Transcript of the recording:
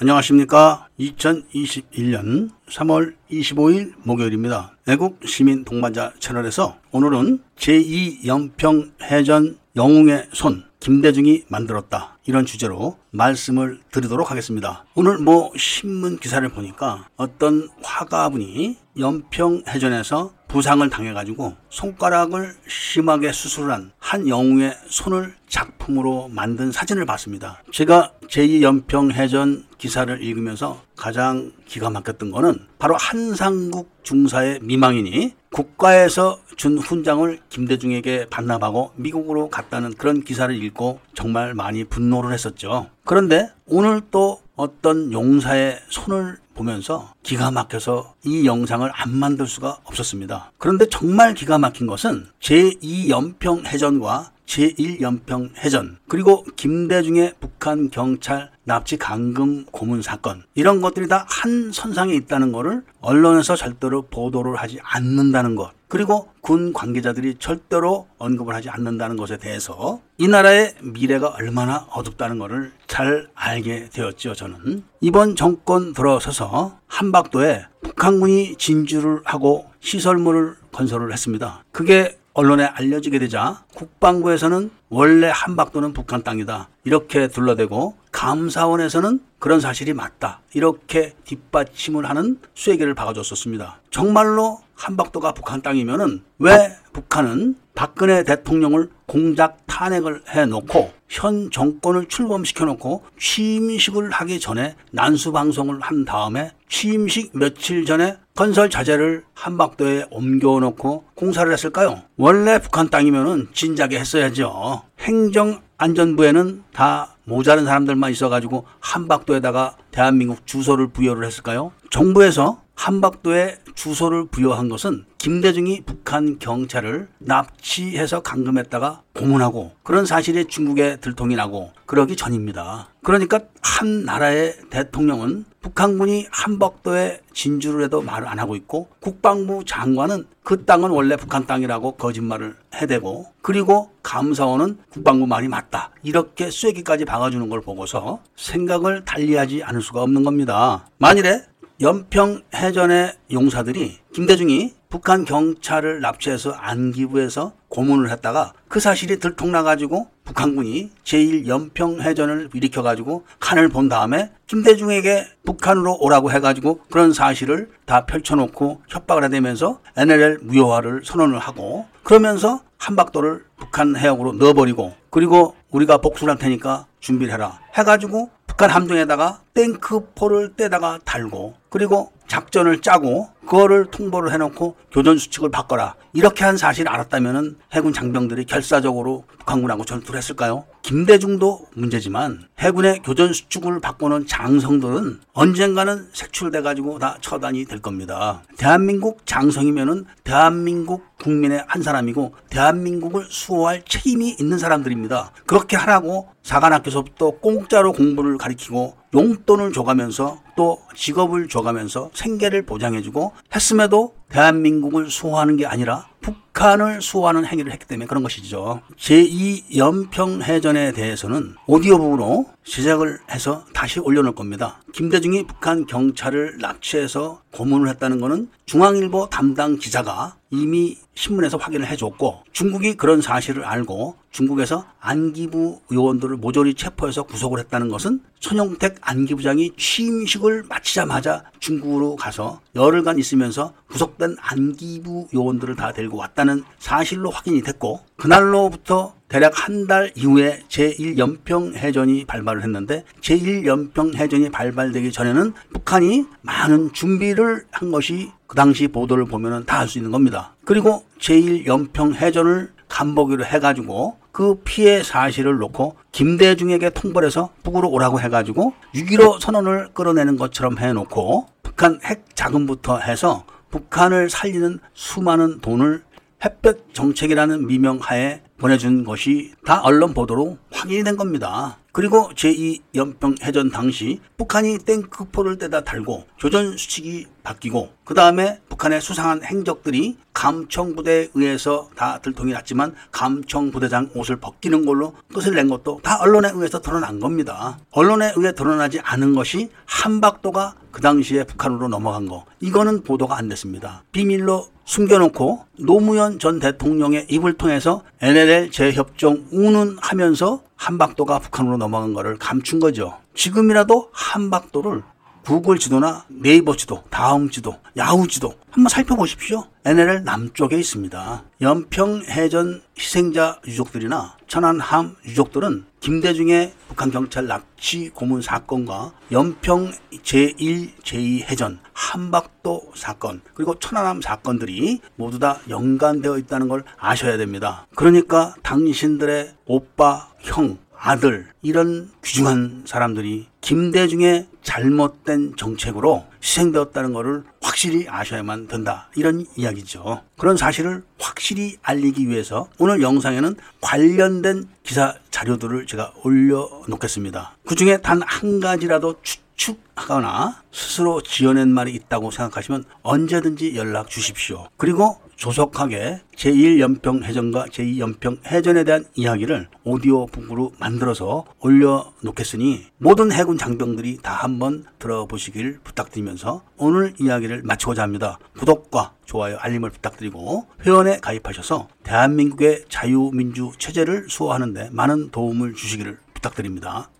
안녕하십니까. 2021년 3월 25일 목요일입니다. 애국 시민 동반자 채널에서 오늘은 제2연평해전 영웅의 손 김대중이 만들었다. 이런 주제로 말씀을 드리도록 하겠습니다. 오늘 뭐 신문 기사를 보니까 어떤 화가분이 연평 해전에서 부상을 당해가지고 손가락을 심하게 수술한 한 영웅의 손을 작품으로 만든 사진을 봤습니다. 제가 제2연평해전 기사를 읽으면서 가장 기가 막혔던 거는 바로 한상국 중사의 미망인이 국가에서 준 훈장을 김대중에게 반납하고 미국으로 갔다는 그런 기사를 읽고 정말 많이 분노를 했었죠. 그런데 오늘 또 어떤 용사의 손을 보면서 기가 막혀서 이 영상을 안 만들 수가 없었습니다. 그런데 정말 기가 막힌 것은 제2연평 해전과 제1연평 해전 그리고 김대중의 북한 경찰 납치 감금 고문 사건 이런 것들이 다 한 선상에 있다는 것을 언론에서 절대로 보도를 하지 않는다는 것 그리고 군 관계자들이 절대로 언급을 하지 않는다는 것에 대해서 이 나라의 미래가 얼마나 어둡다는 것을 잘 알게 되었죠 저는 이번 정권 들어서서 한박도에 북한군이 진주를 하고 시설물을 건설을 했습니다 그게 언론에 알려지게 되자 국방부에서는 원래 한박도는 북한 땅이다. 이렇게 둘러대고 감사원에서는 그런 사실이 맞다. 이렇게 뒷받침을 하는 쐐기를 박아줬었습니다. 정말로 한박도가 북한 땅이면은 왜 북한은 박근혜 대통령을 공작 탄핵을 해놓고 현 정권을 출범시켜놓고 취임식을 하기 전에 난수 방송을 한 다음에 취임식 며칠 전에 건설 자재를 한박도에 옮겨놓고 공사를 했을까요? 원래 북한 땅이면은 진작에 했어야죠. 행정안전부에는 다 모자른 사람들만 있어가지고 한박도에다가 대한민국 주소를 부여를 했을까요? 정부에서 한박도에 주소를 부여한 것은 김대중이 북한 경찰을 납치해서 감금했다가 고문하고 그런 사실이 중국에 들통이 나고 그러기 전입니다. 그러니까 한 나라의 대통령은 북한군이 한박도에 진주를 해도 말을 안 하고 있고 국방부 장관은 그 땅은 원래 북한 땅이라고 거짓말을 해대고 그리고 감사원은 국방부 말이 맞다 이렇게 쐐기까지 박아주는 걸 보고서 생각을 달리하지 않을 수가 없는 겁니다. 만일에 연평 해전의 용사들이 김대중이 북한 경찰을 납치해서 안기부에서 고문을 했다가 그 사실이 들통나가지고 북한군이 제1연평 해전을 일으켜가지고 칸을 본 다음에 김대중에게 북한으로 오라고 해가지고 그런 사실을 다 펼쳐놓고 협박을 해대면서 NLL 무효화를 선언을 하고 그러면서 한박도를 북한 해역으로 넣어버리고 그리고 우리가 복수를 할 테니까 준비를 해라 해가지고 북한 함정에다가 탱크포를 떼다가 달고 그리고 작전을 짜고 그거를 통보를 해놓고 교전 수칙을 바꿔라 이렇게 한 사실을 알았다면 해군 장병들이 결사적으로 북한군하고 전투를 했을까요? 김대중도 문제지만 해군의 교전 수칙을 바꾸는 장성들은 언젠가는 색출돼 가지고 다 처단이 될 겁니다. 대한민국 장성이면은 대한민국 국민의 한 사람이고 대한민국을 수호할 책임이 있는 사람들입니다. 그렇게 하라고 사관학교서부터 공짜로 공부를 가리키고 용돈을 줘가면서 또 직업을 줘가면서 생계를 보장해주고 했음에도 대한민국을 수호하는 게 아니라 북한을 수호하는 행위를 했기 때문에 그런 것이죠. 제2연평해전에 대해서는 오디오북으로 제작을 해서 다시 올려놓을 겁니다. 김대중이 북한 경찰을 납치해서 고문을 했다는 것은 중앙일보 담당 기자가 이미 신문에서 확인을 해줬고 중국이 그런 사실을 알고 중국에서 안기부 요원들을 모조리 체포해서 구속을 했다는 것은 손영택 안기부장이 취임식을 마치자마자 중국으로 가서 열흘간 있으면서 구속된 안기부 요원들을 다 데리고 왔다는 사실로 확인이 됐고 그날로부터 대략 한 달 이후에 제1연평 해전이 발발을 했는데 제1연평 해전이 발발되기 전에는 북한이 많은 준비를 한 것이 그 당시 보도를 보면 다 알 수 있는 겁니다. 그리고 제1연평 해전을 간보기로 해가지고 그 피해 사실을 놓고 김대중에게 통보를 해서 북으로 오라고 해가지고 6.15 선언을 끌어내는 것처럼 해놓고 북한 핵 자금부터 해서 북한을 살리는 수많은 돈을 햇볕 정책이라는 미명하에 보내준 것이 다 언론 보도로 확인이 된 겁니다. 그리고 제2연평 해전 당시 북한이 탱크포를 떼다 달고 조전 수칙이 바뀌고 그 다음에 북한의 수상한 행적들이 감청부대에 의해서 다 들통이 났지만 감청부대장 옷을 벗기는 걸로 끝을 낸 것도 다 언론에 의해서 드러난 겁니다. 언론에 의해 드러나지 않은 것이 한박도가 그 당시에 북한으로 넘어간 거 이거는 보도가 안 됐습니다. 비밀로 숨겨놓고 노무현 전 대통령의 입을 통해서 NLL 재협정 운운하면서 한박도가 북한으로 넘어간 거를 감춘 거죠. 지금이라도 한박도를 구글 지도나 네이버 지도, 다음 지도, 야후 지도 한번 살펴보십시오. NLL 남쪽에 있습니다. 연평 해전 희생자 유족들이나 천안함 유족들은 김대중의 북한 경찰 납치 고문 사건과 연평 제1, 제2 해전 한박도 사건 그리고 천안함 사건들이 모두 다 연관되어 있다는 걸 아셔야 됩니다. 그러니까 당신들의 오빠, 형, 아들 이런 귀중한 사람들이 김대중의 잘못된 정책으로 희생되었다는 것을 확실히 아셔야만 된다 이런 이야기죠. 그런 사실을 확실히 알리기 위해서 오늘 영상에는 관련된 기사 자료들을 제가 올려놓겠습니다. 그 중에 단 한 가지라도 추측하거나 스스로 지어낸 말이 있다고 생각하시면 언제든지 연락 주십시오. 그리고 조속하게 제1연평해전과 제2연평해전에 대한 이야기를 오디오 북으로 만들어서 올려놓겠으니 모든 해군 장병들이 다 한번 들어보시길 부탁드리면서 오늘 이야기를 마치고자 합니다. 구독과 좋아요, 알림을 부탁드리고 회원에 가입하셔서 대한민국의 자유민주 체제를 수호하는 데 많은 도움을 주시기를 부탁드립니다.